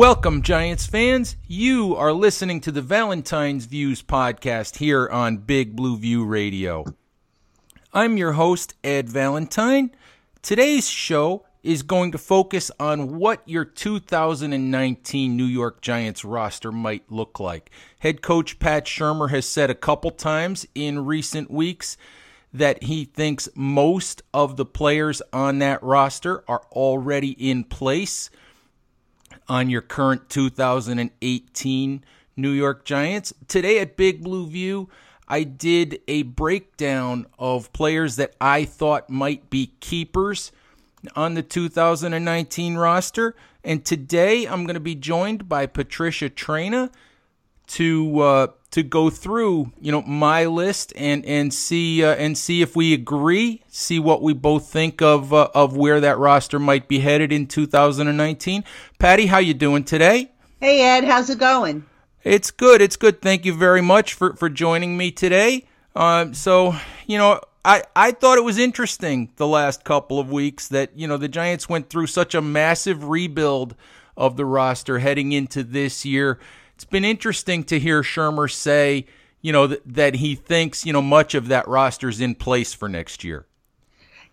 Welcome, Giants fans. You are listening to the Valentine's Views podcast here on Big Blue View Radio. I'm your host, Ed Valentine. Today's show is going to focus on what your 2019 New York Giants roster might look like. Head coach Pat Shurmur has said a couple times in recent weeks that he thinks most of the players on that roster are already in place on your current 2018 New York Giants. Today at Big Blue View, I did a breakdown of players that I thought might be keepers on the 2019 roster. And today I'm going to be joined by Patricia Traina to uh, to go through you know my list and and see uh, and see if we agree, see what we both think of uh, of where that roster might be headed in 2019. Patty, how you doing today? Hey Ed, how's it going? It's good. It's good. Thank you very much for for joining me today. Um, so you know. I, I thought it was interesting the last couple of weeks that you know the Giants went through such a massive rebuild of the roster heading into this year it's been interesting to hear Shurmur say, you know, th- that he thinks, you know, much of that roster's in place for next year.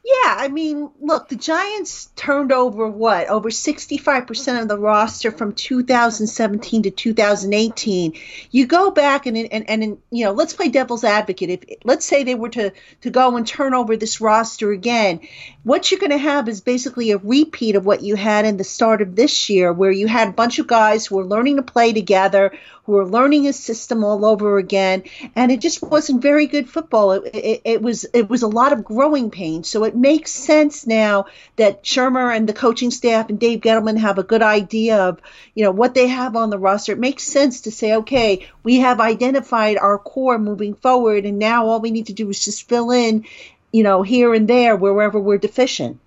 Yeah, I mean, look, the Giants turned over what? Over 65% of the roster from 2017 to 2018. You go back and and and you know, let's play devil's advocate. If let's say they were to to go and turn over this roster again, what you're going to have is basically a repeat of what you had in the start of this year where you had a bunch of guys who were learning to play together, who were learning his system all over again, and it just wasn't very good football. It, it, it, was it was a lot of growing pains. So it makes sense now that Shurmur and the coaching staff and Dave Gettleman have a good idea of you know what they have on the roster. It makes sense to say, okay, we have identified our core moving forward, and now all we need to do is just fill in, you know, here and there wherever we're deficient.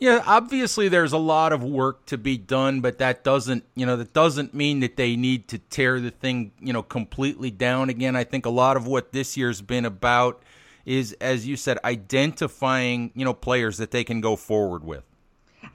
Yeah, obviously there's a lot of work to be done, but that doesn't, you know, that doesn't mean that they need to tear the thing, you know, completely down again. I think a lot of what this year's been about is as you said identifying, you know, players that they can go forward with.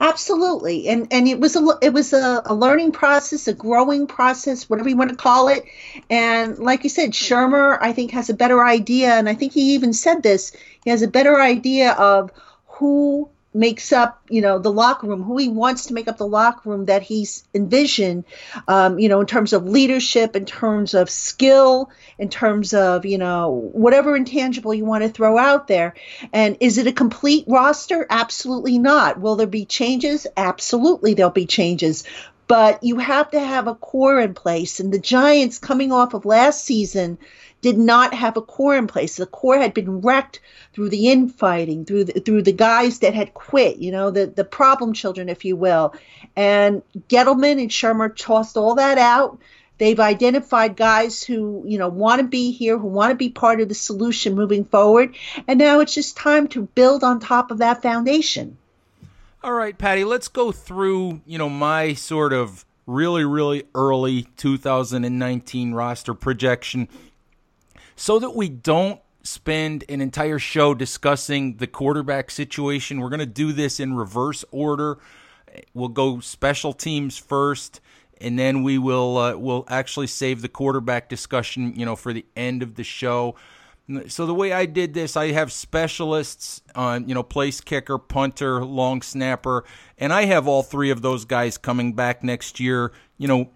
Absolutely, and and it was a it was a, a, learning process, a growing process, whatever you want to call it. And like you said, Shurmur, I think has a better idea, and I think he even said this. He has a better idea of who makes up, you know, the locker room, who he wants to make up the locker room that he's envisioned, um, you know, in terms of leadership, in terms of skill, in terms of, you know, whatever intangible you want to throw out there. And is it a complete roster? Absolutely not. Will there be changes? Absolutely, there'll be changes. But you have to have a core in place. And the Giants, coming off of last season, did not have a core in place. The core had been wrecked through the infighting, through the, through the guys that had quit, you know, the, the problem children, if you will. And Gettleman and Shurmur tossed all that out. They've identified guys who, you know, want to be here, who want to be part of the solution moving forward. And now it's just time to build on top of that foundation. All right, Patty, let's go through, you know, my sort of really, really early 2019 roster projection so that we don't spend an entire show discussing the quarterback situation. We're going to do this in reverse order. We'll go special teams first, and then we will uh, we'll actually save the quarterback discussion, you know, for the end of the show. So the way I did this, I have specialists on, you know, place kicker, punter, long snapper, and I have all three of those guys coming back next year. You know,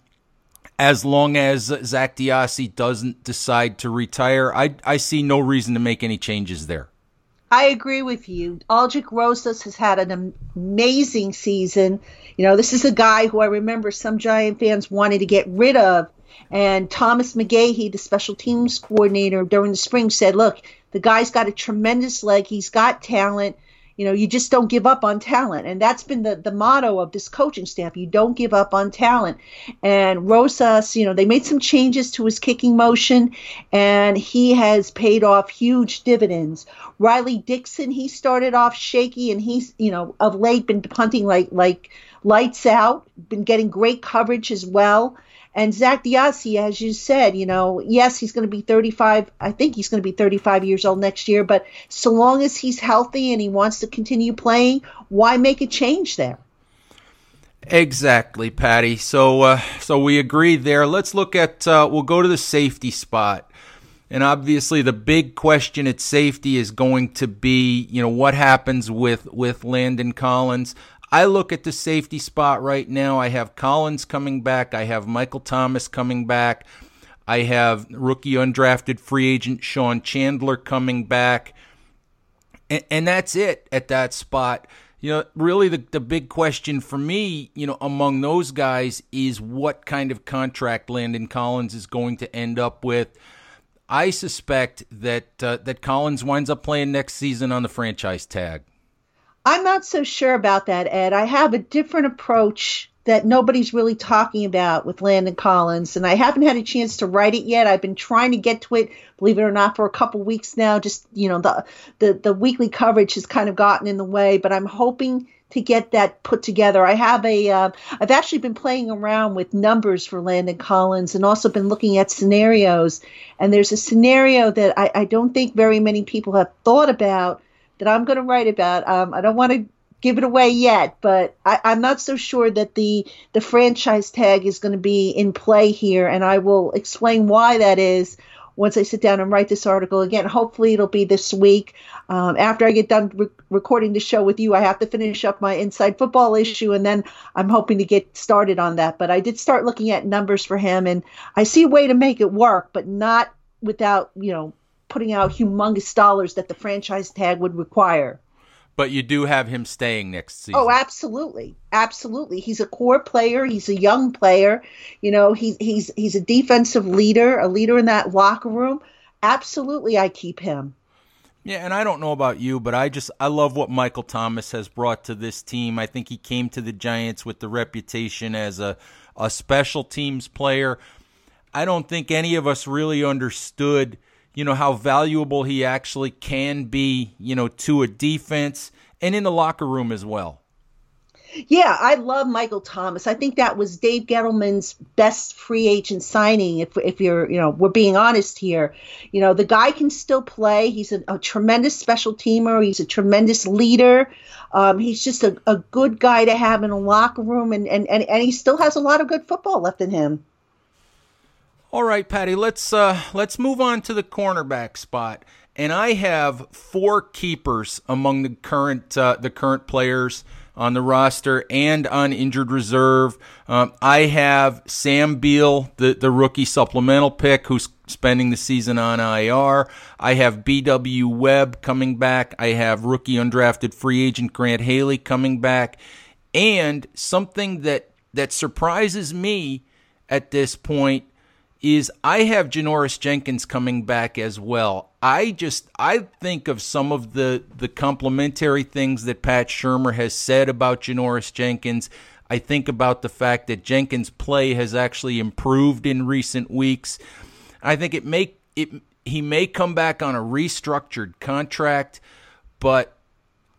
as long as Zach DeOssie doesn't decide to retire, I I see no reason to make any changes there. I agree with you. Aldrick Rosas has had an amazing season. You know, this is a guy who I remember some Giant fans wanted to get rid of. And Thomas McGaughey, the special teams coordinator during the spring, said, look, the guy's got a tremendous leg. He's got talent you know, you just don't give up on talent. And that's been the, the motto of this coaching staff. You don't give up on talent. And Rosas, you know, they made some changes to his kicking motion and he has paid off huge dividends. Riley Dixon, he started off shaky and he's, you know, of late been punting like like lights out, been getting great coverage as well. And Zach DeOssie, as you said, you know, yes, he's going to be 35. I think he's going to be 35 years old next year. But so long as he's healthy and he wants to continue playing, why make a change there? Exactly, Patty. So, uh, so we agree there. Let's look at. Uh, we'll go to the safety spot, and obviously the big question at safety is going to be, you know, what happens with with Landon Collins. I look at the safety spot right now. I have Collins coming back. I have Michael Thomas coming back. I have rookie undrafted free agent Sean Chandler coming back. And, and that's it at that spot. You know, really the, the big question for me, you know, among those guys is what kind of contract Landon Collins is going to end up with. I suspect that uh, that Collins winds up playing next season on the franchise tag. I'm not so sure about that, Ed. I have a different approach that nobody's really talking about with Landon Collins, and I haven't had a chance to write it yet. I've been trying to get to it, believe it or not, for a couple weeks now. Just you know, the the the weekly coverage has kind of gotten in the way, but I'm hoping to get that put together. I have a, have uh, actually been playing around with numbers for Landon Collins and also been looking at scenarios. And there's a scenario that I, I don't think very many people have thought about that I'm going to write about. Um, I don't want to give it away yet, but I, am not so sure that the the franchise tag is going to be in play here, and I will explain why that is once I sit down and write this article again. Hopefully, it'll be this week. Um, after I get done re- recording the show with you, I have to finish up my inside football issue, and then I'm hoping to get started on that. But I did start looking at numbers for him, and I see a way to make it work, but not without you know putting out humongous dollars that the franchise tag would require. But you do have him staying next season. Oh, absolutely, absolutely. He's a core player. He's a young player. You know, he's he's he's a defensive leader, a leader in that locker room. Absolutely, I keep him. Yeah, and I don't know about you, but I just I love what Michael Thomas has brought to this team. I think he came to the Giants with the reputation as a a special teams player. I don't think any of us really understood you know, how valuable he actually can be, you know, to a defense and in the locker room as well. Yeah, I love Michael Thomas. I think that was Dave Gettleman's best free agent signing. If, if you're, you know, we're being honest here, you know, the guy can still play. He's a, a tremendous special teamer. He's a tremendous leader. Um, he's just a, a good guy to have in a locker room, and, and, and, and he still has a lot of good football left in him. All right, Patty, let's uh, let's move on to the cornerback spot. And I have four keepers among the current uh, the current players on the roster and on injured reserve. Um, I have Sam Beal, the, the rookie supplemental pick, who's spending the season on IR. I have B.W. Webb coming back. I have rookie undrafted free agent Grant Haley coming back. And something that, that surprises me at this point is I have Janoris Jenkins coming back as well. I just I think of some of the the complimentary things that Pat Shurmur has said about Janoris Jenkins. I think about the fact that Jenkins' play has actually improved in recent weeks. I think it may it he may come back on a restructured contract, but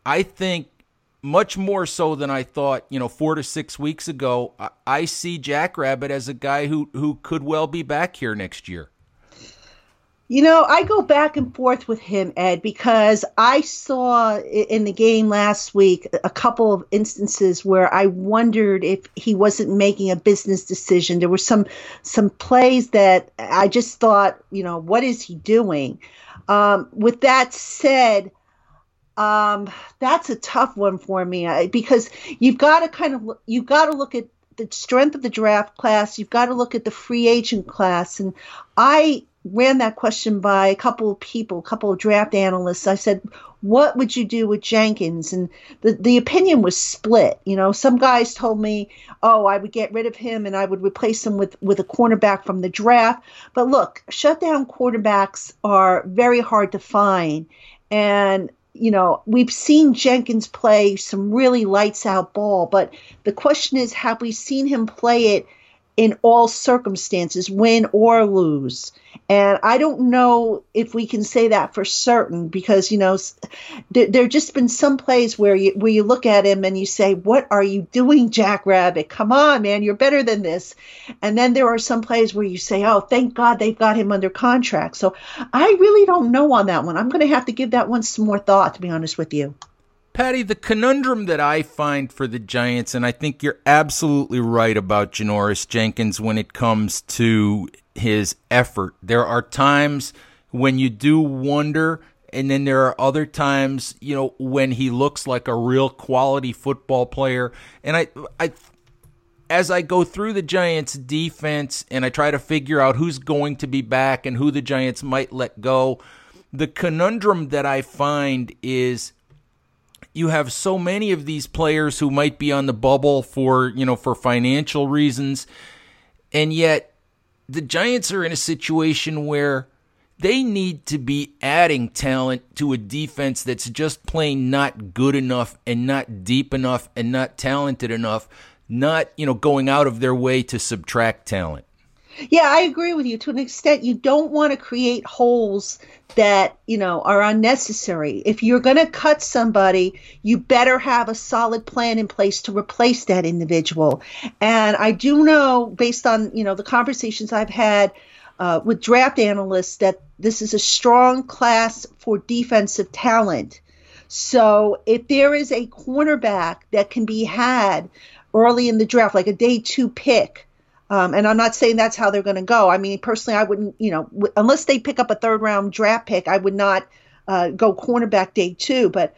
I think much more so than I thought, you know, four to six weeks ago. I, I see Jackrabbit as a guy who, who could well be back here next year. You know, I go back and forth with him, Ed, because I saw in the game last week a couple of instances where I wondered if he wasn't making a business decision. There were some some plays that I just thought, you know, what is he doing? Um, with that said, um, that's a tough one for me because you've got to kind of you've got to look at the strength of the draft class. You've got to look at the free agent class, and I ran that question by a couple of people, a couple of draft analysts. I said, "What would you do with Jenkins?" And the the opinion was split. You know, some guys told me, "Oh, I would get rid of him and I would replace him with with a cornerback from the draft." But look, shutdown quarterbacks are very hard to find, and you know, we've seen Jenkins play some really lights out ball, but the question is, have we seen him play it in all circumstances, win or lose. And I don't know if we can say that for certain because you know there, there just been some plays where you where you look at him and you say, "What are you doing, Jack Rabbit? Come on, man, you're better than this." And then there are some plays where you say, "Oh, thank God they've got him under contract." So I really don't know on that one. I'm going to have to give that one some more thought, to be honest with you. Patty, the conundrum that I find for the Giants, and I think you're absolutely right about Janoris Jenkins when it comes to his effort. There are times when you do wonder, and then there are other times, you know, when he looks like a real quality football player. And I, I, as I go through the Giants' defense and I try to figure out who's going to be back and who the Giants might let go, the conundrum that I find is you have so many of these players who might be on the bubble for, you know, for financial reasons. And yet the Giants are in a situation where they need to be adding talent to a defense that's just plain not good enough and not deep enough and not talented enough, not, you know, going out of their way to subtract talent. Yeah, I agree with you to an extent. You don't want to create holes that, you know, are unnecessary. If you're going to cut somebody, you better have a solid plan in place to replace that individual. And I do know, based on, you know, the conversations I've had uh, with draft analysts, that this is a strong class for defensive talent. So if there is a cornerback that can be had early in the draft, like a day two pick, um, and I'm not saying that's how they're going to go. I mean, personally, I wouldn't, you know, w- unless they pick up a third round draft pick, I would not uh, go cornerback day two. But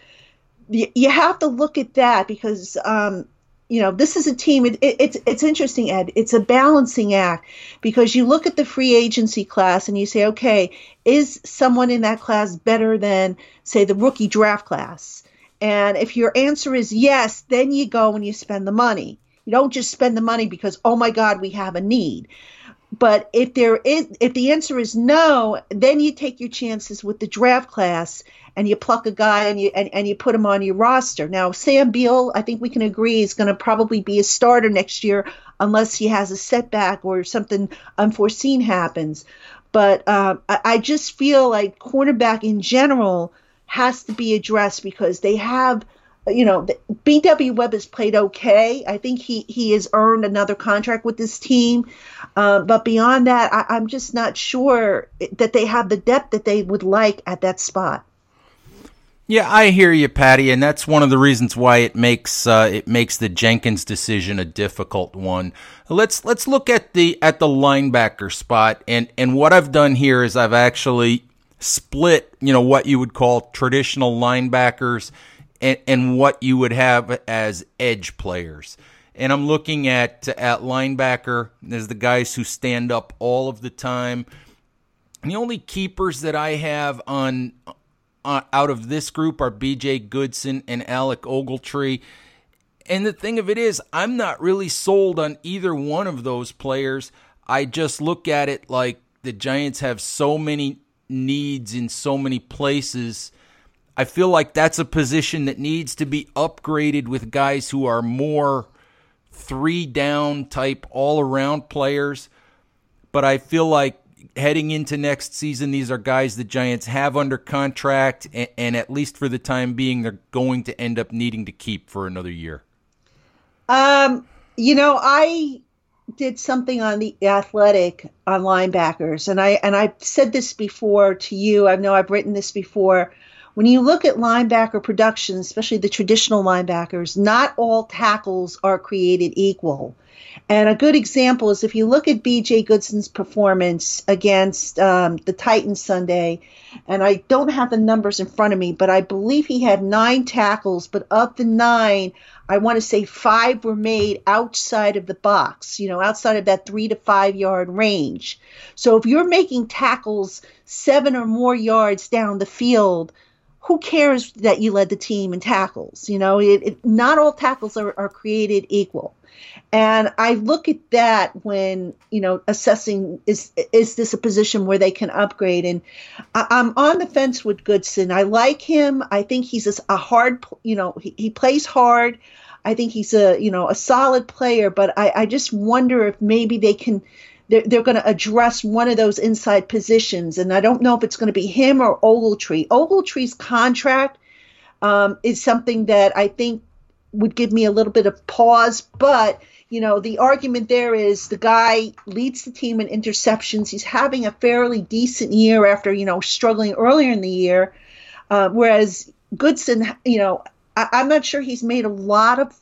y- you have to look at that because, um, you know, this is a team. It, it, it's it's interesting, Ed. It's a balancing act because you look at the free agency class and you say, okay, is someone in that class better than, say, the rookie draft class? And if your answer is yes, then you go and you spend the money. You don't just spend the money because, oh my God, we have a need. But if there is, if the answer is no, then you take your chances with the draft class and you pluck a guy and you and, and you put him on your roster. Now, Sam Beal, I think we can agree, is going to probably be a starter next year unless he has a setback or something unforeseen happens. But um, I, I just feel like cornerback in general has to be addressed because they have – you know, BW Webb has played okay. I think he he has earned another contract with this team, uh, but beyond that, I, I'm just not sure that they have the depth that they would like at that spot. Yeah, I hear you, Patty, and that's one of the reasons why it makes uh, it makes the Jenkins decision a difficult one. Let's let's look at the at the linebacker spot, and and what I've done here is I've actually split, you know, what you would call traditional linebackers and, and what you would have as edge players. And I'm looking at at linebacker. There's the guys who stand up all of the time. And the only keepers that I have on uh, out of this group are B.J. Goodson and Alec Ogletree. And the thing of it is, I'm not really sold on either one of those players. I just look at it like the Giants have so many needs in so many places I feel like that's a position that needs to be upgraded with guys who are more three down type all around players. But I feel like heading into next season, these are guys the Giants have under contract, and, and, at least for the time being, they're going to end up needing to keep for another year. Um, you know, I did something on the athletic on linebackers, and I and I said this before to you. I know I've written this before when you look at linebacker production, especially the traditional linebackers, not all tackles are created equal. And a good example is if you look at B.J. Goodson's performance against um, the Titans Sunday, and I don't have the numbers in front of me, but I believe he had nine tackles, but of the nine, I want to say five were made outside of the box, you know, outside of that three to five yard range. So if you're making tackles seven or more yards down the field, who cares that you led the team in tackles? You know, it, it, not all tackles are, are created equal. And I look at that when, you know, assessing is is this a position where they can upgrade? And I, am on the fence with Goodson. I like him. I think he's a, hard, you know, he, he plays hard. I think he's a, you know, a solid player, but I, I just wonder if maybe they can they're, they're going to address one of those inside positions. And I don't know if it's going to be him or Ogletree. Ogletree's contract um, is something that I think would give me a little bit of pause. But, you know, the argument there is the guy leads the team in interceptions. He's having a fairly decent year after, you know, struggling earlier in the year. Uh, whereas Goodson, you know, I, I'm not sure he's made a lot of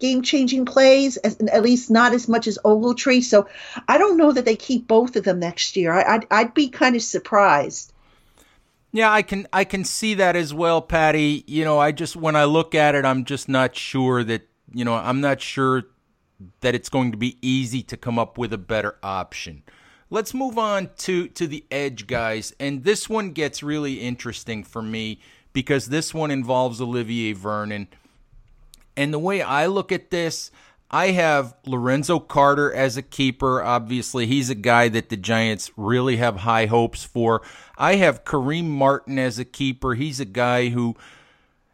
game changing plays, at least not as much as Ogletree. So I don't know that they keep both of them next year. I, would I'd be kind of surprised. Yeah, I can I can see that as well, Patty. You know, I just when I look at it, I'm just not sure that you know I'm not sure that it's going to be easy to come up with a better option. Let's move on to to the edge guys, and this one gets really interesting for me because this one involves Olivier Vernon. And the way I look at this, I have Lorenzo Carter as a keeper. Obviously, he's a guy that the Giants really have high hopes for. I have Kareem Martin as a keeper. He's a guy who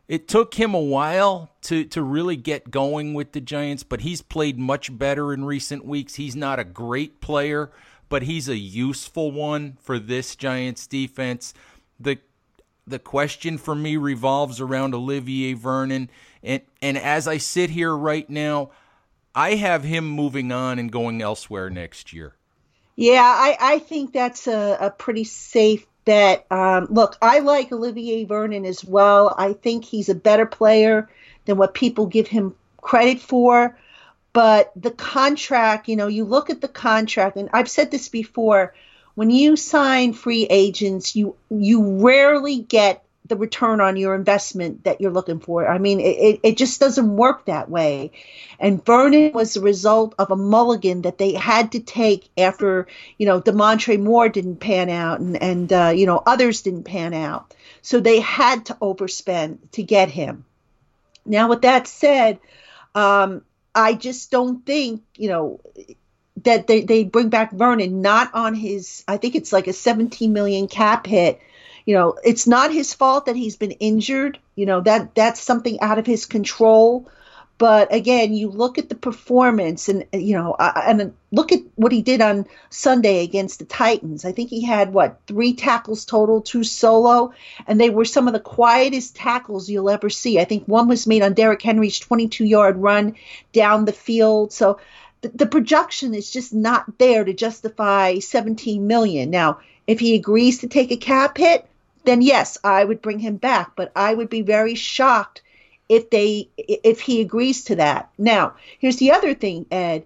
it took him a while to, to really get going with the Giants, but he's played much better in recent weeks. He's not a great player, but he's a useful one for this Giants defense. The the question for me revolves around Olivier Vernon. And, and as I sit here right now, I have him moving on and going elsewhere next year. Yeah, I, I think that's a, a pretty safe bet. Um, look, I like Olivier Vernon as well. I think he's a better player than what people give him credit for. But the contract, you know, you look at the contract, and I've said this before when you sign free agents, you you rarely get the return on your investment that you're looking for. I mean, it, it just doesn't work that way. And Vernon was the result of a mulligan that they had to take after, you know, Damontre Moore didn't pan out and, and uh, you know, others didn't pan out. So they had to overspend to get him. Now, with that said, um, I just don't think, you know, that they, they bring back Vernon not on his I think it's like a 17 million cap hit. You know, it's not his fault that he's been injured. You know, that that's something out of his control. But again, you look at the performance and you know, and look at what he did on Sunday against the Titans. I think he had what three tackles total, two solo, and they were some of the quietest tackles you'll ever see. I think one was made on Derrick Henry's 22-yard run down the field. So the, projection is just not there to justify 17 million. Now, if he agrees to take a cap hit, then yes, I would bring him back, but I would be very shocked if they if he agrees to that. Now, here's the other thing, Ed.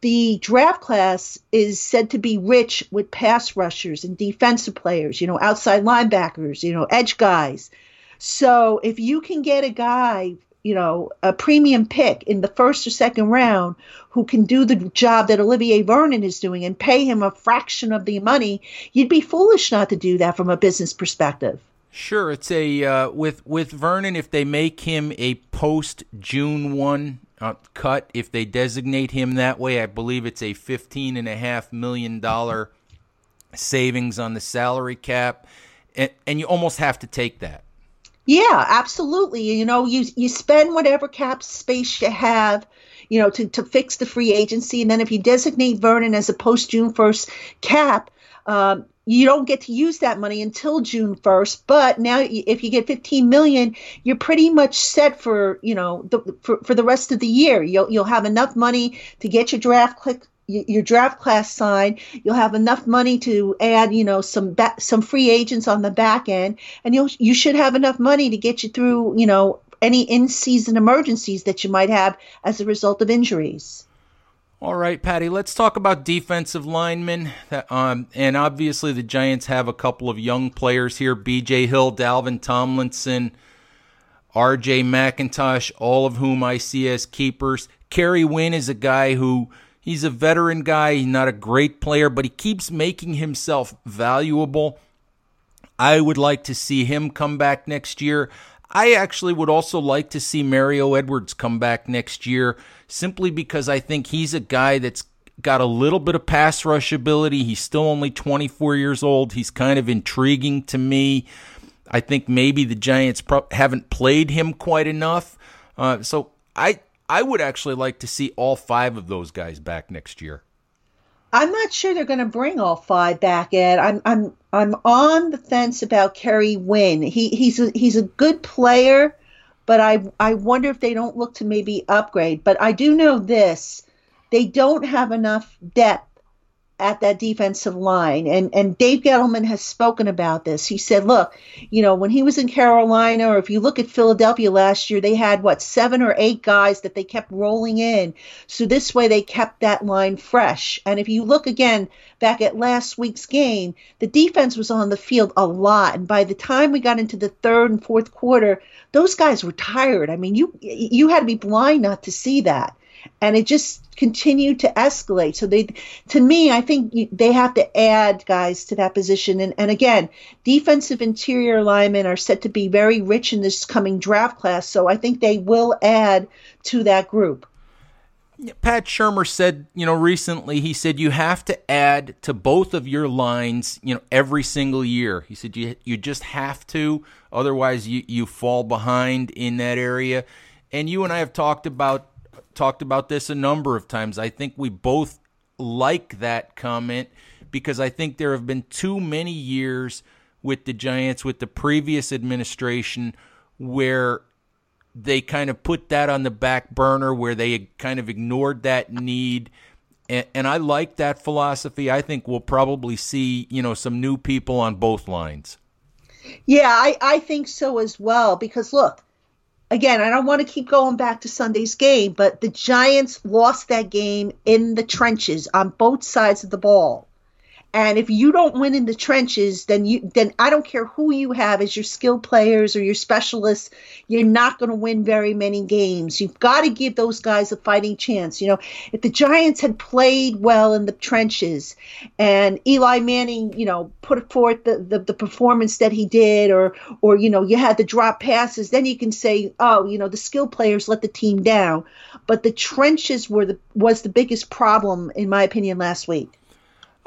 The draft class is said to be rich with pass rushers and defensive players, you know, outside linebackers, you know, edge guys. So if you can get a guy you know, a premium pick in the first or second round who can do the job that Olivier Vernon is doing and pay him a fraction of the money, you'd be foolish not to do that from a business perspective. Sure, it's a uh, with with Vernon if they make him a post June one uh, cut if they designate him that way, I believe it's a fifteen and a half million dollar savings on the salary cap, and, and you almost have to take that. Yeah, absolutely. You know, you you spend whatever cap space you have, you know, to, to fix the free agency, and then if you designate Vernon as a post June first cap, um, you don't get to use that money until June 1st. But now, if you get 15 million, you're pretty much set for you know the, for, for the rest of the year. You'll you'll have enough money to get your draft click your draft class signed. You'll have enough money to add, you know, some ba- some free agents on the back end, and you'll you should have enough money to get you through, you know, any in-season emergencies that you might have as a result of injuries. All right, Patty, let's talk about defensive linemen. Um, and obviously, the Giants have a couple of young players here BJ Hill, Dalvin Tomlinson, RJ McIntosh, all of whom I see as keepers. Kerry Wynn is a guy who he's a veteran guy. He's not a great player, but he keeps making himself valuable. I would like to see him come back next year. I actually would also like to see Mario Edwards come back next year simply because I think he's a guy that's got a little bit of pass rush ability. He's still only 24 years old. He's kind of intriguing to me. I think maybe the Giants pro- haven't played him quite enough. Uh, so I I would actually like to see all five of those guys back next year. I'm not sure they're going to bring all five back, Ed. I'm I'm I'm on the fence about Kerry Wynn. He he's a, he's a good player, but I I wonder if they don't look to maybe upgrade. But I do know this: they don't have enough depth at that defensive line. And and Dave Gettleman has spoken about this. He said, look, you know, when he was in Carolina, or if you look at Philadelphia last year, they had what seven or eight guys that they kept rolling in. So this way they kept that line fresh. And if you look again back at last week's game, the defense was on the field a lot. And by the time we got into the third and fourth quarter, those guys were tired. I mean, you you had to be blind not to see that and it just continued to escalate. So they, to me, I think they have to add guys to that position. And, and again, defensive interior linemen are set to be very rich in this coming draft class. So I think they will add to that group. Pat Shurmur said, you know, recently he said you have to add to both of your lines, you know, every single year. He said you you just have to, otherwise you you fall behind in that area. And you and I have talked about talked about this a number of times. I think we both like that comment because I think there have been too many years with the Giants, with the previous administration, where they kind of put that on the back burner, where they kind of ignored that need. And, and I like that philosophy. I think we'll probably see, you know, some new people on both lines. Yeah, I, I think so as well. Because look, again, I don't want to keep going back to Sunday's game, but the Giants lost that game in the trenches on both sides of the ball. And if you don't win in the trenches, then you then I don't care who you have as your skill players or your specialists, you're not going to win very many games. You've got to give those guys a fighting chance. You know, if the Giants had played well in the trenches and Eli Manning, you know, put forth the, the, the performance that he did, or or you know, you had the drop passes, then you can say, oh, you know, the skill players let the team down. But the trenches were the was the biggest problem, in my opinion, last week.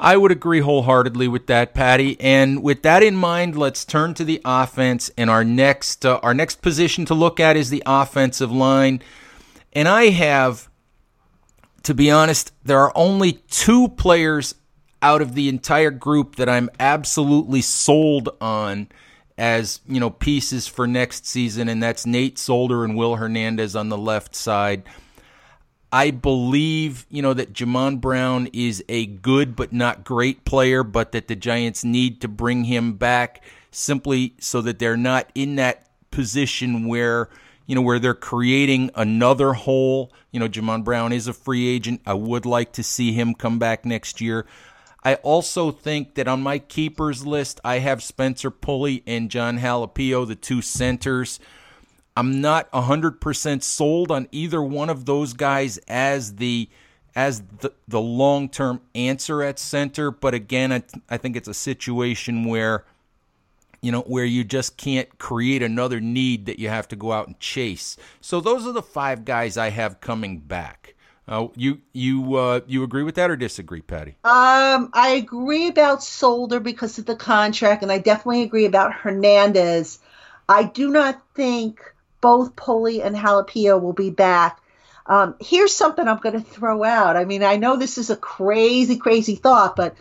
I would agree wholeheartedly with that, Patty. And with that in mind, let's turn to the offense. And our next uh, our next position to look at is the offensive line. And I have, to be honest, there are only two players out of the entire group that I'm absolutely sold on as you know pieces for next season, and that's Nate Solder and Will Hernandez on the left side. I believe, you know, that Jamon Brown is a good but not great player, but that the Giants need to bring him back simply so that they're not in that position where, you know, where they're creating another hole. You know, Jamon Brown is a free agent. I would like to see him come back next year. I also think that on my keepers list, I have Spencer Pulley and Jon Halapio, the two centers. I'm not 100% sold on either one of those guys as the as the, the long-term answer at center, but again, I, I think it's a situation where you know where you just can't create another need that you have to go out and chase. So those are the five guys I have coming back. Uh, you you uh, you agree with that or disagree, Patty? Um, I agree about Solder because of the contract, and I definitely agree about Hernandez. I do not think both Pulley and Halapio will be back. Um, here's something I'm going to throw out. I mean, I know this is a crazy, crazy thought, but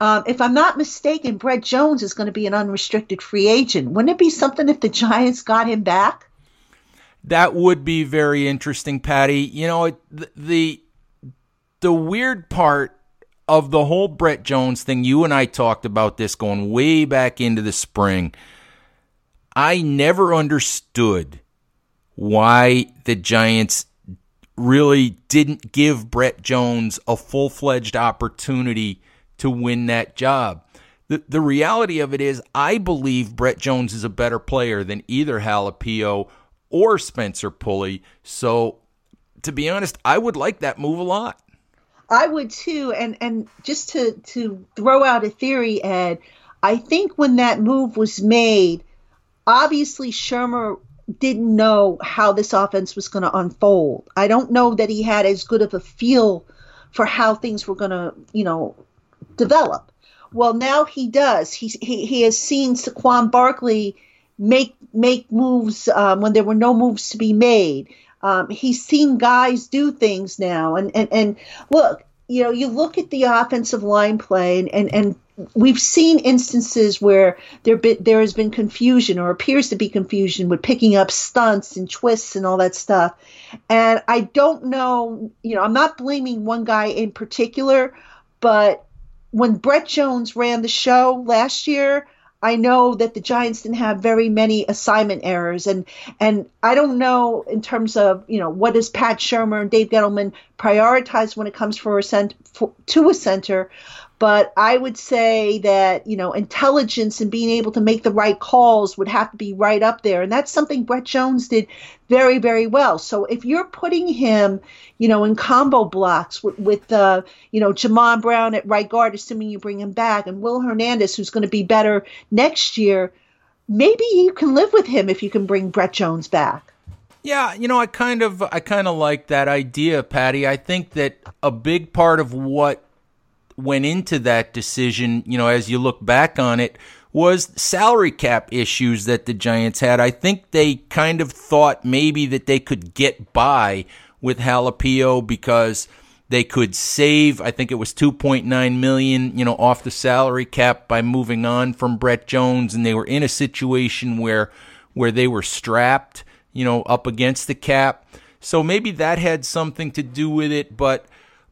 um, if I'm not mistaken, Brett Jones is going to be an unrestricted free agent. Wouldn't it be something if the Giants got him back? That would be very interesting, Patty. You know, the the weird part of the whole Brett Jones thing, you and I talked about this going way back into the spring. I never understood why the Giants really didn't give Brett Jones a full fledged opportunity to win that job. The, the reality of it is, I believe Brett Jones is a better player than either Halapio or Spencer Pulley. So, to be honest, I would like that move a lot. I would too. And and just to to throw out a theory, Ed, I think when that move was made, obviously Shurmur didn't know how this offense was going to unfold. I don't know that he had as good of a feel for how things were going to, you know, develop. Well, now he does. He's, he he has seen Saquon Barkley make make moves um, when there were no moves to be made. Um, he's seen guys do things now, and and and look, you know, you look at the offensive line play, and and, and we've seen instances where there been, there has been confusion or appears to be confusion with picking up stunts and twists and all that stuff. And I don't know, you know, I'm not blaming one guy in particular, but when Brett Jones ran the show last year, I know that the Giants didn't have very many assignment errors, and and I don't know in terms of you know what does Pat Shurmur and Dave Gettleman prioritize when it comes for a cent for, to a center, but I would say that you know intelligence and being able to make the right calls would have to be right up there, and that's something Brett Jones did very very well. So if you're putting him, you know, in combo blocks with, with uh, you know Jamon Brown at right guard, assuming you bring him back, and Will Hernandez, who's going to be better next year, maybe you can live with him if you can bring Brett Jones back. Yeah, you know, I kind of I kind of like that idea, Patty. I think that a big part of what went into that decision, you know, as you look back on it, was salary cap issues that the Giants had. I think they kind of thought maybe that they could get by with Halapio because they could save, I think it was 2.9 million, you know, off the salary cap by moving on from Brett Jones and they were in a situation where where they were strapped, you know, up against the cap. So maybe that had something to do with it, but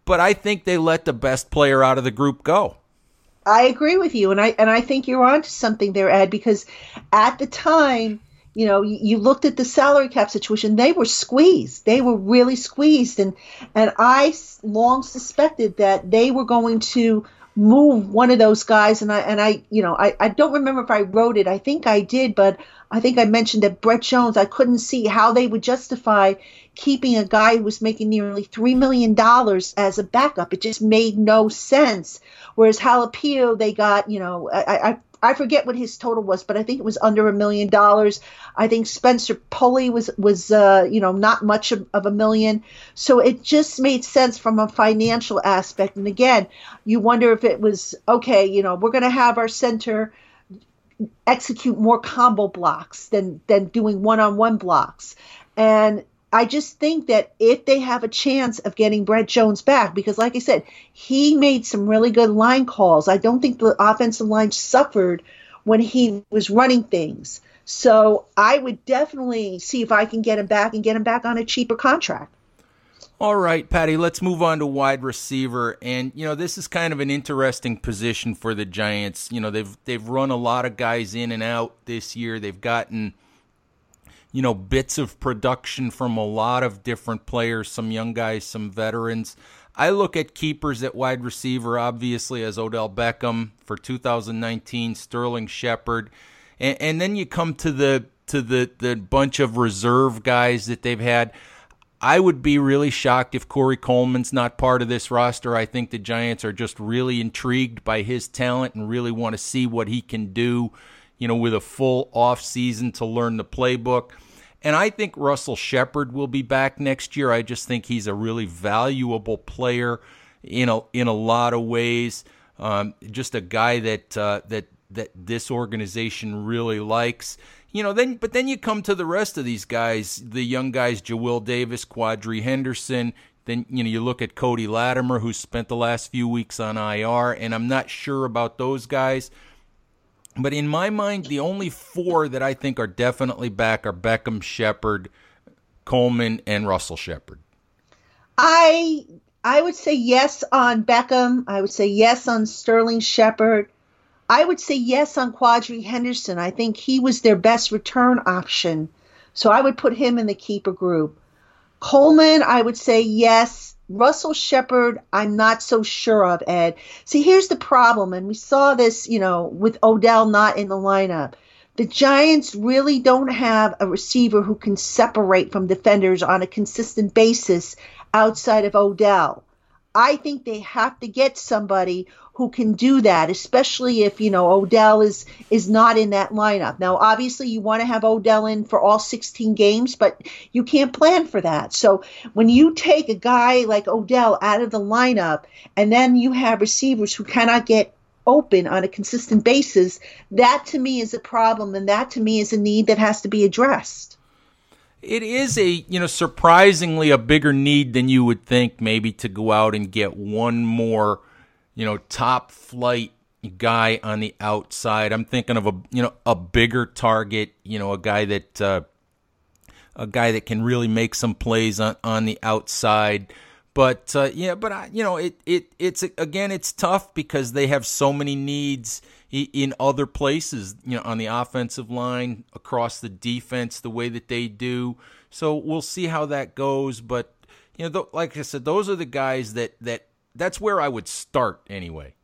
but I think they let the best player out of the group go. I agree with you, and I and I think you're onto something there, Ed, because at the time, you know, you, looked at the salary cap situation; they were squeezed. They were really squeezed, and and I long suspected that they were going to move one of those guys. And I and I, you know, I I don't remember if I wrote it. I think I did, but I think I mentioned that Brett Jones. I couldn't see how they would justify keeping a guy who was making nearly $3 million as a backup. It just made no sense. Whereas Halapio, they got, you know, I, I, I forget what his total was, but I think it was under a million dollars. I think Spencer Pulley was was uh, you know not much of, of, a million, so it just made sense from a financial aspect. And again, you wonder if it was okay. You know, we're going to have our center execute more combo blocks than than doing one on one blocks, and I just think that if they have a chance of getting Brett Jones back, because like I said, he made some really good line calls. I don't think the offensive line suffered when he was running things. So I would definitely see if I can get him back and get him back on a cheaper contract. All right, Patty, let's move on to wide receiver. And you know, this is kind of an interesting position for the Giants. You know, they've they've run a lot of guys in and out this year. They've gotten you know, bits of production from a lot of different players, some young guys, some veterans. I look at keepers at wide receiver, obviously, as Odell Beckham for 2019, Sterling Shepard, and, and then you come to the to the the bunch of reserve guys that they've had. I would be really shocked if Corey Coleman's not part of this roster. I think the Giants are just really intrigued by his talent and really want to see what he can do you know, with a full off season to learn the playbook. And I think Russell Shepard will be back next year. I just think he's a really valuable player in a in a lot of ways. Um, just a guy that uh, that that this organization really likes. You know, then but then you come to the rest of these guys, the young guys, Jawill Davis, Quadree Henderson. Then you know you look at Cody Latimer, who spent the last few weeks on IR, and I'm not sure about those guys. But in my mind, the only four that I think are definitely back are Beckham, Shepard, Coleman, and Russell Shepard. I I would say yes on Beckham. I would say yes on Sterling Shepard. I would say yes on Quadree Henderson. I think he was their best return option. So I would put him in the keeper group. Coleman, I would say yes. Russell Shepard, I'm not so sure of, Ed. See, here's the problem, and we saw this, you know, with Odell not in the lineup. The Giants really don't have a receiver who can separate from defenders on a consistent basis outside of Odell. I think they have to get somebody who can do that, especially if you know Odell is is not in that lineup. Now, obviously, you want to have Odell in for all 16 games, but you can't plan for that. So when you take a guy like Odell out of the lineup, and then you have receivers who cannot get open on a consistent basis, that to me is a problem, and that to me is a need that has to be addressed. It is a, you know, surprisingly a bigger need than you would think maybe to go out and get one more, you know, top flight guy on the outside. I'm thinking of a, you know, a bigger target, you know, a guy that uh, a guy that can really make some plays on on the outside. But uh, yeah, but I, you know, it it it's again, it's tough because they have so many needs in other places, you know, on the offensive line, across the defense, the way that they do. So we'll see how that goes. But you know, th- like I said, those are the guys that that that's where I would start anyway.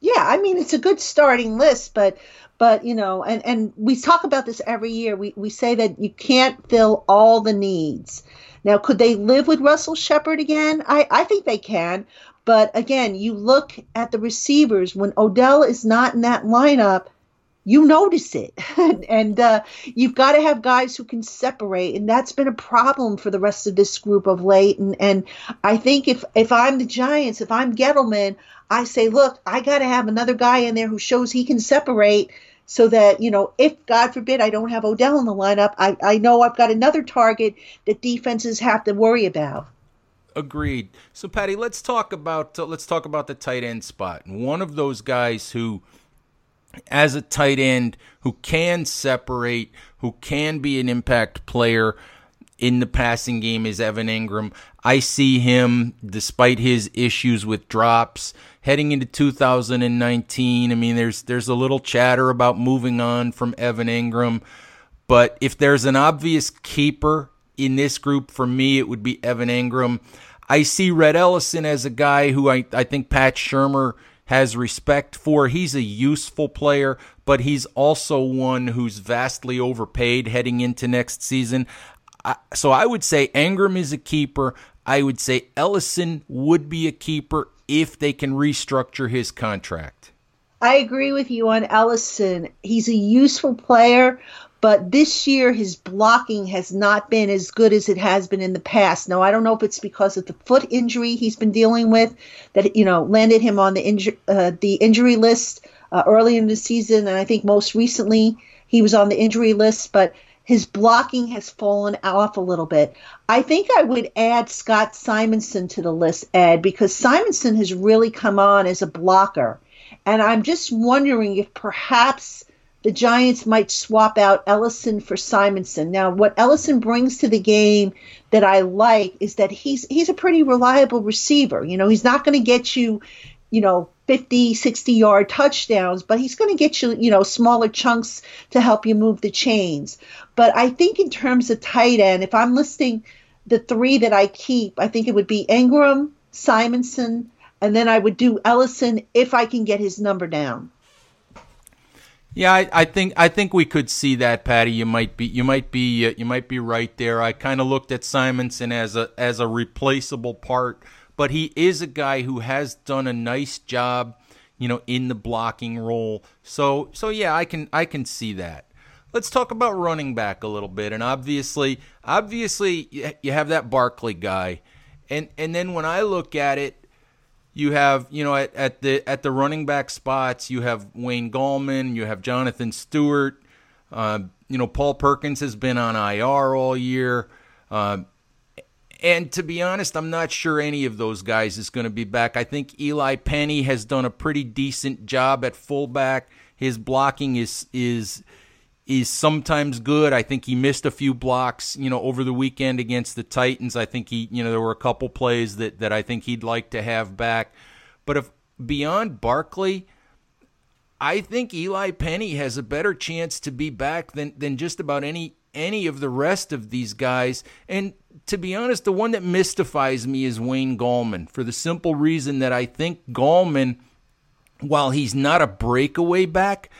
Yeah, I mean it's a good starting list, but but you know, and and we talk about this every year. We we say that you can't fill all the needs. Now, could they live with Russell Shepard again? I, I think they can, but again, you look at the receivers when Odell is not in that lineup, you notice it. and uh, you've got to have guys who can separate. And that's been a problem for the rest of this group of late. And, and I think if, if I'm the Giants, if I'm Gettleman, I say, look, I got to have another guy in there who shows he can separate so that, you know, if God forbid I don't have Odell in the lineup, I, I know I've got another target that defenses have to worry about. Agreed. So, Patty, let's talk about uh, let's talk about the tight end spot. One of those guys who, as a tight end, who can separate, who can be an impact player in the passing game, is Evan Engram. I see him, despite his issues with drops, heading into 2019. I mean, there's there's a little chatter about moving on from Evan Engram, but if there's an obvious keeper in this group, for me, it would be Evan Engram. I see Rhett Ellison as a guy who I, I think Pat Shurmur has respect for. He's a useful player, but he's also one who's vastly overpaid heading into next season. So I would say Engram is a keeper. I would say Ellison would be a keeper if they can restructure his contract. I agree with you on Ellison. He's a useful player, but this year his blocking has not been as good as it has been in the past. Now I don't know if it's because of the foot injury he's been dealing with that you know landed him on the injury uh, the injury list uh, early in the season, and I think most recently he was on the injury list, but his blocking has fallen off a little bit. I think I would add Scott Simonson to the list, Ed, because Simonson has really come on as a blocker. And I'm just wondering if perhaps the Giants might swap out Ellison for Simonson. Now, what Ellison brings to the game that I like is that he's he's a pretty reliable receiver. You know, he's not going to get you, you know, 50, 60 yard touchdowns, but he's going to get you, you know, smaller chunks to help you move the chains. But I think in terms of tight end, if I'm listing the three that I keep, I think it would be Engram, Simonson, and then I would do Ellison if I can get his number down. Yeah, I, I, think I think we could see that, Patty. You might be you might be uh, you might be right there. I kind of looked at Simonson as a as a replaceable part, but he is a guy who has done a nice job, you know, in the blocking role. So so yeah, I can I can see that. Let's talk about running back a little bit, and obviously obviously you have that Barkley guy, and and then when I look at it, you have you know at, at the at the running back spots you have Wayne Gallman, you have Jonathan Stewart. Uh, you know Paul Perkins has been on IR all year, uh, and to be honest, I'm not sure any of those guys is going to be back. I think Eli Penny has done a pretty decent job at fullback. His blocking is is is sometimes good. I think he missed a few blocks, you know, over the weekend against the Titans. I think he, you know, there were a couple plays that that I think he'd like to have back. But if beyond Barkley, I think Eli Penny has a better chance to be back than than just about any any of the rest of these guys. And to be honest, the one that mystifies me is Wayne Gallman for the simple reason that I think Gallman, while he's not a breakaway back,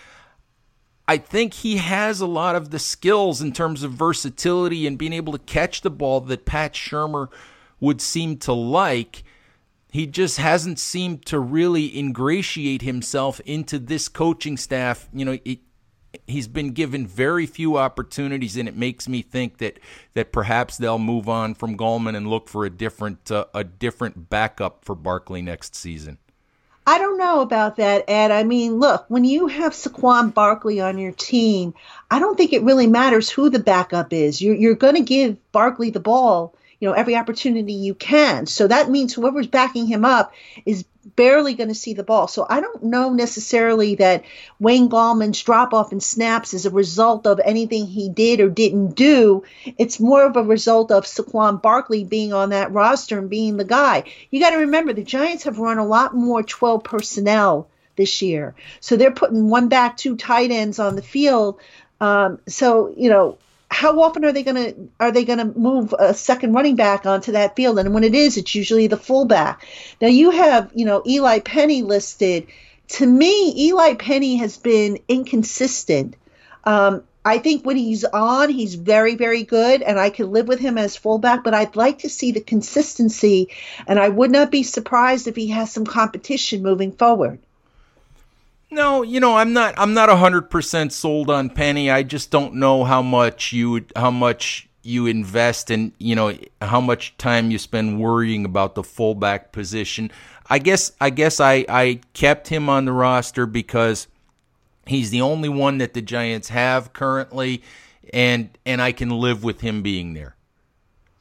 I think he has a lot of the skills in terms of versatility and being able to catch the ball that Pat Shurmur would seem to like. He just hasn't seemed to really ingratiate himself into this coaching staff. You know, it, he's been given very few opportunities, and it makes me think that that perhaps they'll move on from Gallman and look for a different uh, a different backup for Barkley next season. I don't know about that, Ed. I mean, look, when you have Saquon Barkley on your team, I don't think it really matters who the backup is. You're, you're going to give Barkley the ball, you know, every opportunity you can. So that means whoever's backing him up is barely going to see the ball. So I don't know necessarily that Wayne Gallman's drop off in snaps is a result of anything he did or didn't do. It's more of a result of Saquon Barkley being on that roster and being the guy. You got to remember the Giants have run a lot more 12 personnel this year. So they're putting one back, two tight ends on the field. Um, so, you know, how often are they going to are they going to move a second running back onto that field? And when it is, it's usually the fullback. Now you have you know Eli Penny listed. To me, Eli Penny has been inconsistent. Um, I think when he's on, he's very, very good, and I can live with him as fullback. But I'd like to see the consistency, and I would not be surprised if he has some competition moving forward. No, you know, I'm not I'm not 100% sold on Penny. I just don't know how much you would how much you invest and, you know, how much time you spend worrying about the fullback position. I guess I guess I I kept him on the roster because he's the only one that the Giants have currently and and I can live with him being there.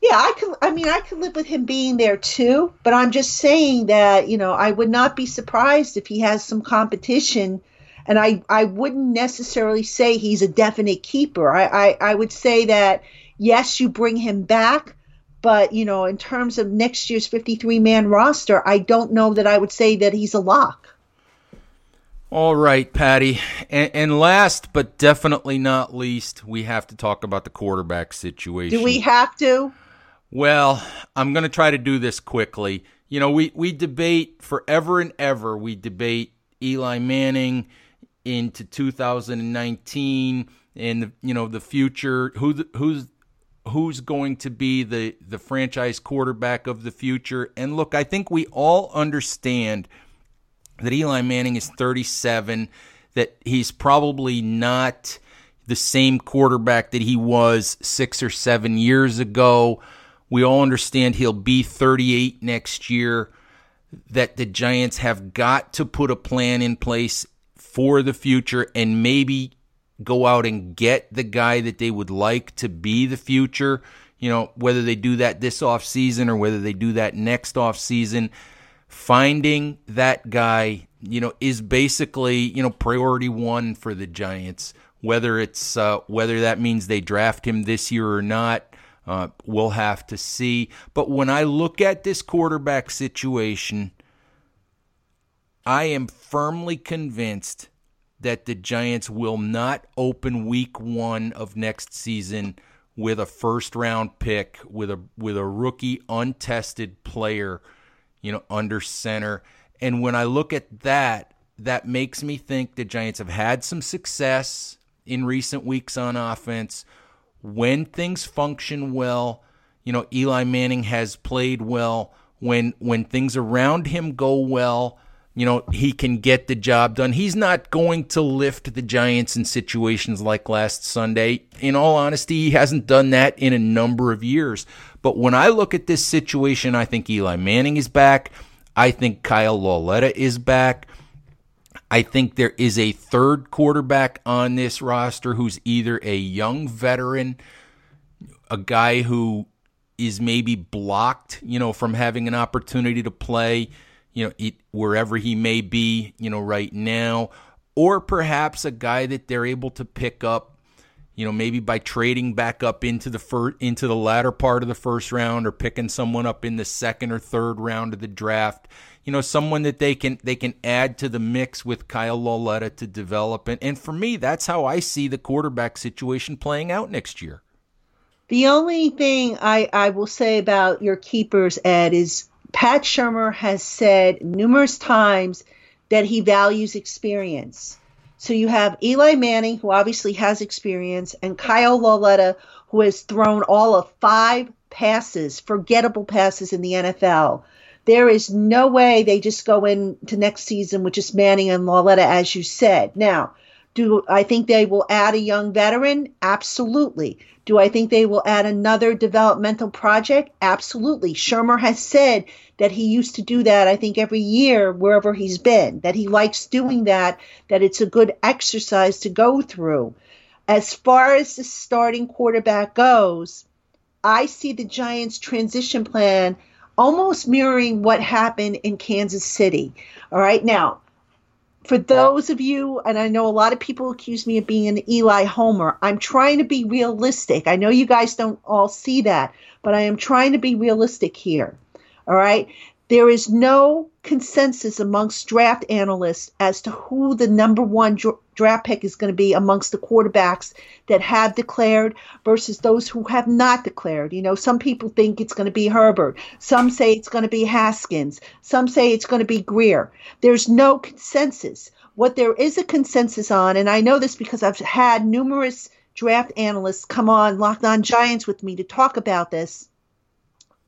Yeah, I could. I mean, I could live with him being there too. But I'm just saying that you know I would not be surprised if he has some competition, and I I wouldn't necessarily say he's a definite keeper. I I, I would say that yes, you bring him back, but you know in terms of next year's 53 man roster, I don't know that I would say that he's a lock. All right, Patty. And, and, last but definitely not least, we have to talk about the quarterback situation. Do we have to? Well, I'm going to try to do this quickly. You know, we, we debate forever and ever. We debate Eli Manning into 2019 and the, you know the future. Who who's who's going to be the the franchise quarterback of the future? And look, I think we all understand that Eli Manning is 37. That he's probably not the same quarterback that he was six or seven years ago. We all understand he'll be 38 next year, that the Giants have got to put a plan in place for the future and maybe go out and get the guy that they would like to be the future. You know, whether they do that this offseason or whether they do that next offseason, finding that guy, you know, is basically, you know, priority one for the Giants. Whether it's uh, whether that means they draft him this year or not, uh, we'll have to see. But when I look at this quarterback situation, I am firmly convinced that the Giants will not open week one of next season with a first round pick with a with a rookie untested player, you know, under center. And when I look at that, that makes me think the Giants have had some success in recent weeks on offense when things function well, you know, Eli Manning has played well. When when things around him go well, you know, he can get the job done. He's not going to lift the Giants in situations like last Sunday. In all honesty, he hasn't done that in a number of years. But when I look at this situation, I think Eli Manning is back. I think Kyle Lauletta is back. I think there is a third quarterback on this roster who's either a young veteran, a guy who is maybe blocked, you know, from having an opportunity to play, you know, it, wherever he may be, you know, right now, or perhaps a guy that they're able to pick up you know, maybe by trading back up into the fir- into the latter part of the first round or picking someone up in the second or third round of the draft. You know, someone that they can they can add to the mix with Kyle Lauletta to develop. And, and for me, that's how I see the quarterback situation playing out next year. The only thing I, I will say about your keepers, Ed, is Pat Shurmur has said numerous times that he values experience. So you have Eli Manning, who obviously has experience, and Kyle Lauletta, who has thrown all of five passes, forgettable passes in the NFL. There is no way they just go into next season with just Manning and Lauletta, as you said. Now, do I think they will add a young veteran? Absolutely. Do I think they will add another developmental project? Absolutely. Shurmur has said that he used to do that, I think, every year wherever he's been, that he likes doing that, that it's a good exercise to go through. As far as the starting quarterback goes, I see the Giants' transition plan almost mirroring what happened in Kansas City. All right. Now, for those of you, and I know a lot of people accuse me of being an Eli Homer, I'm trying to be realistic. I know you guys don't all see that, but I am trying to be realistic here. All right. There is no consensus amongst draft analysts as to who the number one draft pick is going to be amongst the quarterbacks that have declared versus those who have not declared. You know, some people think it's going to be Herbert. Some say it's going to be Haskins. Some say it's going to be Grier. There's no consensus. What there is a consensus on, and I know this because I've had numerous draft analysts come on Locked On Giants with me to talk about this,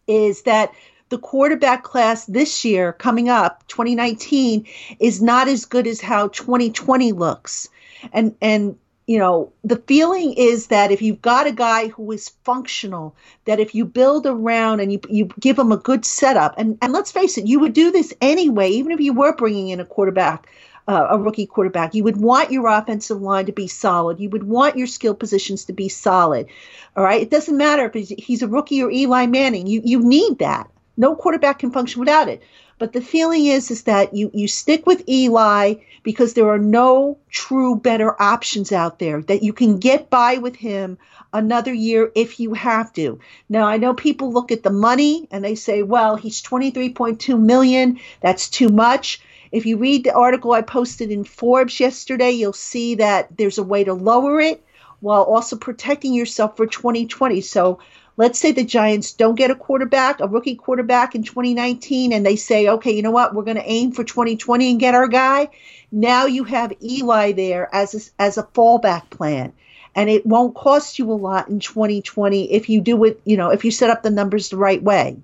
is that the quarterback class this year coming up 2019 is not as good as how 2020 looks. And and you know the feeling is that if you've got a guy who is functional that if you build around and you, you give him a good setup and, and let's face it you would do this anyway even if you were bringing in a quarterback uh, a rookie quarterback you would want your offensive line to be solid. You would want your skill positions to be solid. All right? It doesn't matter if he's, he's a rookie or eli manning. You, you need that no quarterback can function without it. But the feeling is is that you you stick with Eli because there are no true better options out there that you can get by with him another year if you have to. Now I know people look at the money and they say, well, he's 23.2 million, that's too much. If you read the article I posted in Forbes yesterday, you'll see that there's a way to lower it while also protecting yourself for 2020. So let's say the Giants don't get a quarterback, a rookie quarterback in 2019, and they say, okay, you know what, we're going to aim for 2020 and get our guy. Now you have Eli there as a, as a fallback plan. And it won't cost you a lot in 2020 if you do it, you know, if you set up the numbers the right way.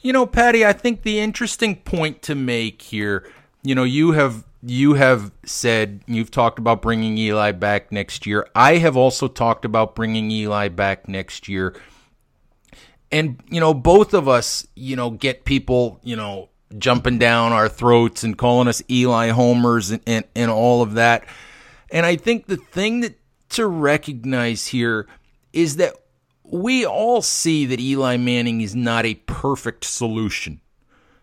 You know, Patty, I think the interesting point to make here, you know, you have you have said you've talked about bringing Eli back next year. I have also talked about bringing Eli back next year. And you know, both of us, you know, get people, you know, jumping down our throats and calling us Eli homers and, and, and all of that. And I think the thing that to recognize here is that we all see that Eli Manning is not a perfect solution.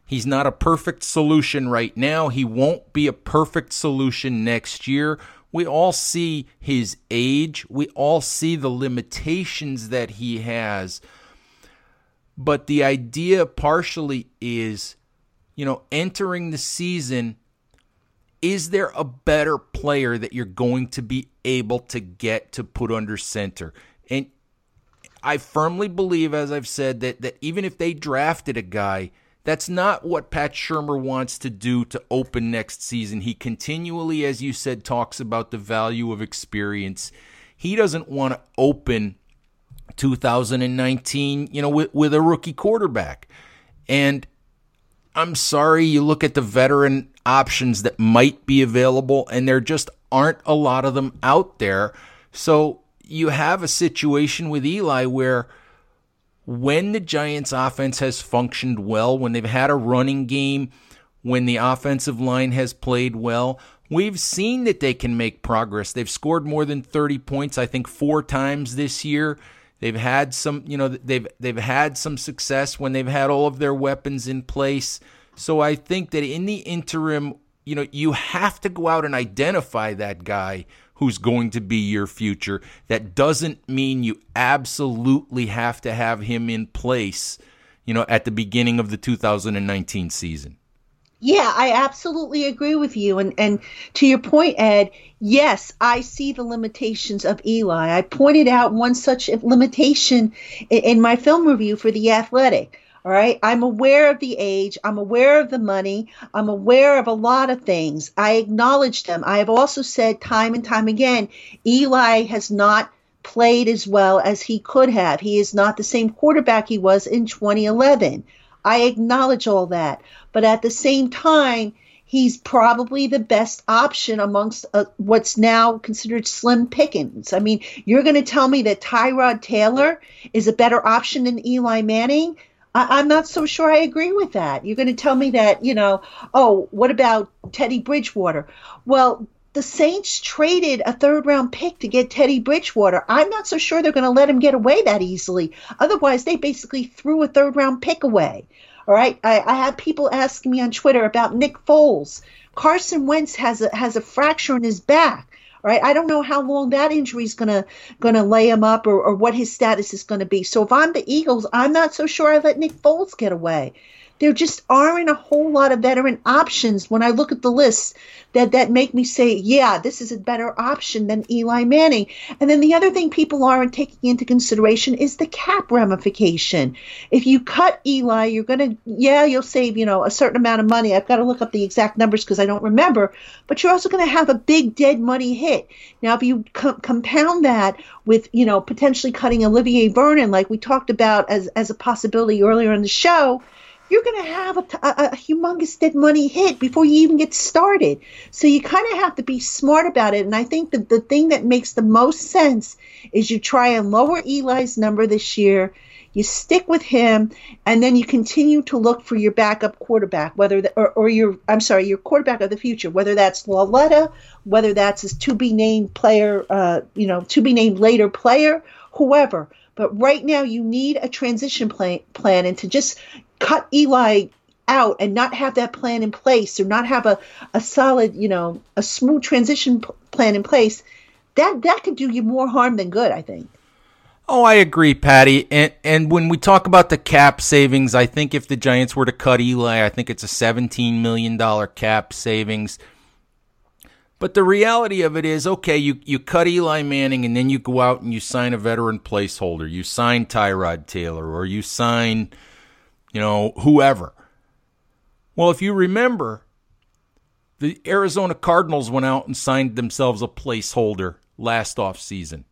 He's not a perfect solution right now. He won't be a perfect solution next year. We all see his age. We all see the limitations that he has. But the idea partially is, you know, entering the season, is there a better player that you're going to be able to get to put under center? And I firmly believe, as I've said, that, that even if they drafted a guy – that's not what Pat Shurmur wants to do to open next season. He continually, as you said, talks about the value of experience. He doesn't want to open 2019, you know, with, with a rookie quarterback. And I'm sorry, you look at the veteran options that might be available, and there just aren't a lot of them out there. So you have a situation with Eli where when the Giants offense has functioned well, when they've had a running game, when the offensive line has played well, we've seen that they can make progress. They've scored more than 30 points, I think 4 times this year. They've had some, you know, they've they've had some success when they've had all of their weapons in place. So I think that in the interim, you know, you have to go out and identify that guy who's going to be your future. That doesn't mean you absolutely have to have him in place, you know, at the beginning of the 2019 season. Yeah, I absolutely agree with you. And and to your point, Ed, yes, I see the limitations of Eli. I pointed out one such limitation in, in my film review for The Athletic. All right. I'm aware of the age. I'm aware of the money. I'm aware of a lot of things. I acknowledge them. I have also said time and time again Eli has not played as well as he could have. He is not the same quarterback he was in 2011. I acknowledge all that. But at the same time, he's probably the best option amongst uh, what's now considered slim pickings. I mean, you're going to tell me that Tyrod Taylor is a better option than Eli Manning? I, am not so sure I agree with that. You're going to tell me that, you know, oh, what about Teddy Bridgewater? Well, the Saints traded a third round pick to get Teddy Bridgewater. I'm not so sure they're going to let him get away that easily. Otherwise, they basically threw a third round pick away. All right. I, I have people asking me on Twitter about Nick Foles. Carson Wentz has a has a fracture in his back right? I don't know how long that injury is gonna gonna lay him up or, or what his status is gonna be. So if I'm the Eagles, I'm not so sure I let Nick Foles get away there just aren't a whole lot of veteran options when I look at the list that that make me say, yeah, this is a better option than Eli Manning. And then the other thing people aren't taking into consideration is the cap ramification. If you cut Eli, you're going to yeah, you'll save, you know, a certain amount of money. I've got to look up the exact numbers because I don't remember, but you're also going to have a big dead money hit. Now if you co- compound that with, you know, potentially cutting Olivier Vernon like we talked about as as a possibility earlier in the show, you're going to have a, a, a, humongous dead money hit before you even get started. So you kind of have to be smart about it. And I think that the thing that makes the most sense is you try and lower Eli's number this year. You stick with him, and then you continue to look for your backup quarterback, whether the, or, or your I'm sorry, your quarterback of the future, whether that's Lauletta, whether that's a to be named player, uh, you know, to be named later player, whoever. But right now, you need a transition plan, plan and to just cut Eli out and not have that plan in place or not have a, a solid, you know, a smooth transition p- plan in place, that that could do you more harm than good, I think. Oh, I agree, Patty. And and when we talk about the cap savings, I think if the Giants were to cut Eli, I think it's a $17 million cap savings. But the reality of it is, okay, you, you cut Eli Manning and then you go out and you sign a veteran placeholder. You sign Tyrod Taylor or you sign – you know, whoever. Well, if you remember, the Arizona Cardinals went out and signed themselves a placeholder last offseason.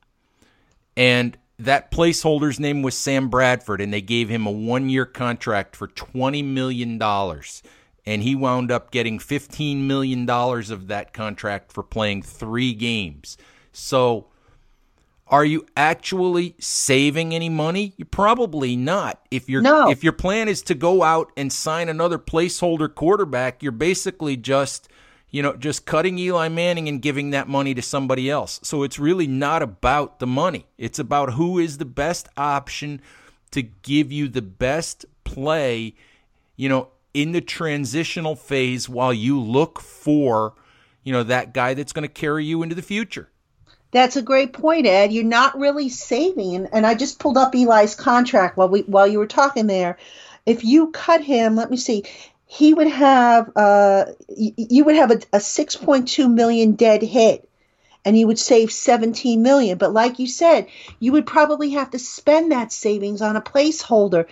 And that placeholder's name was Sam Bradford, and they gave him a one year contract for $20 million. And he wound up getting $15 million of that contract for playing three games. So are you actually saving any money? You're probably not. If your no. if your plan is to go out and sign another placeholder quarterback, you're basically just you know just cutting Eli Manning and giving that money to somebody else. So it's really not about the money. It's about who is the best option to give you the best play, you know, in the transitional phase while you look for, you know, that guy that's going to carry you into the future. That's a great point, Ed. You're not really saving, and, I just pulled up Eli's contract while we while you were talking there. If you cut him, let me see, he would have uh, you would have a, a 6.2 million dead hit and you would save 17 million but like you said you would probably have to spend that savings on a placeholder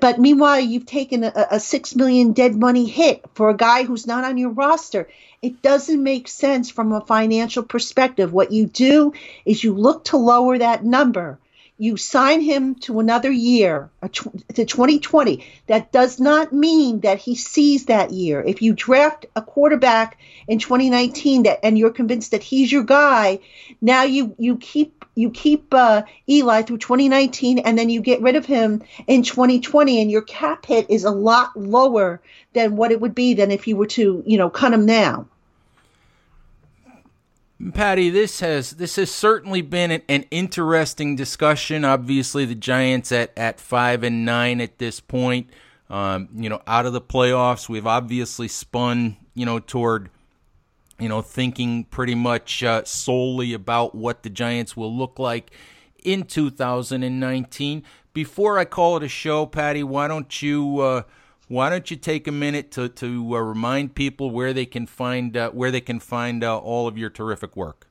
but meanwhile you've taken a, a 6 million dead money hit for a guy who's not on your roster it doesn't make sense from a financial perspective. What you do is you look to lower that number. You sign him to another year, to 2020. That does not mean that he sees that year. If you draft a quarterback in 2019 that, and you're convinced that he's your guy, now you you keep you keep uh, Eli through 2019, and then you get rid of him in 2020, and your cap hit is a lot lower than what it would be than if you were to you know cut him now. Patty, this has this has certainly been an, an, interesting discussion. Obviously, the Giants at, at five and nine at this point, um, you know, out of the playoffs. We've obviously spun, you know, toward you know, thinking pretty much uh, solely about what the Giants will look like in 2019. Before I call it a show, Patty, why don't you uh, why don't you take a minute to to uh, remind people where they can find uh, where they can find uh, all of your terrific work?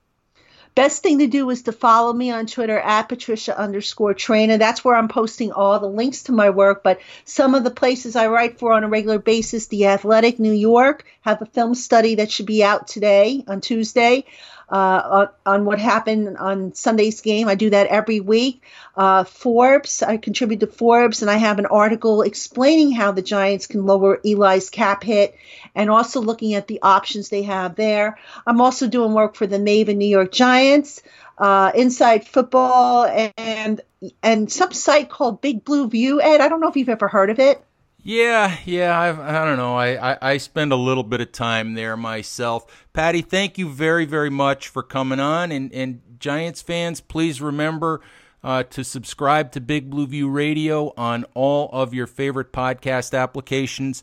Best thing to do is to follow me on Twitter at Patricia underscore Traina. That's where I'm posting all the links to my work. But some of the places I write for on a regular basis, The Athletic New York, have a film study that should be out today on Tuesday uh, on, what happened on Sunday's game. I do that every week. Uh, Forbes, I contribute to Forbes, and I have an article explaining how the Giants can lower Eli's cap hit and also looking at the options they have there. I'm also doing work for the Maven New York Giants. Uh, Inside Football and and some site called Big Blue View. Ed, I don't know if you've ever heard of it. Yeah, yeah, I've, I don't know. I, I, I spend a little bit of time there myself. Patty, thank you very, very much for coming on. And, and Giants fans, please remember uh, to subscribe to Big Blue View Radio on all of your favorite podcast applications.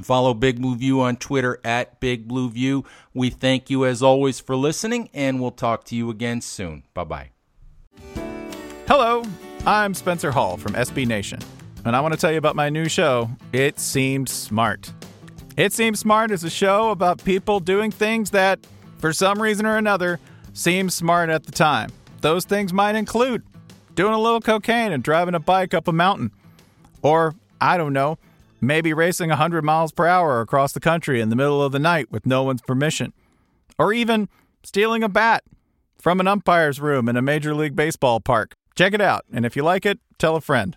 Follow Big Blue View on Twitter at Big Blue View. We thank you as always for listening, and we'll talk to you again soon. Bye bye. Hello, I'm Spencer Hall from SB Nation and I want to tell you about my new show, It Seems Smart. It Seems Smart is a show about people doing things that, for some reason or another, seem smart at the time. Those things might include doing a little cocaine and driving a bike up a mountain. Or, I don't know, maybe racing 100 miles per hour across the country in the middle of the night with no one's permission. Or even stealing a bat from an umpire's room in a Major League Baseball park. Check it out, and if you like it, tell a friend.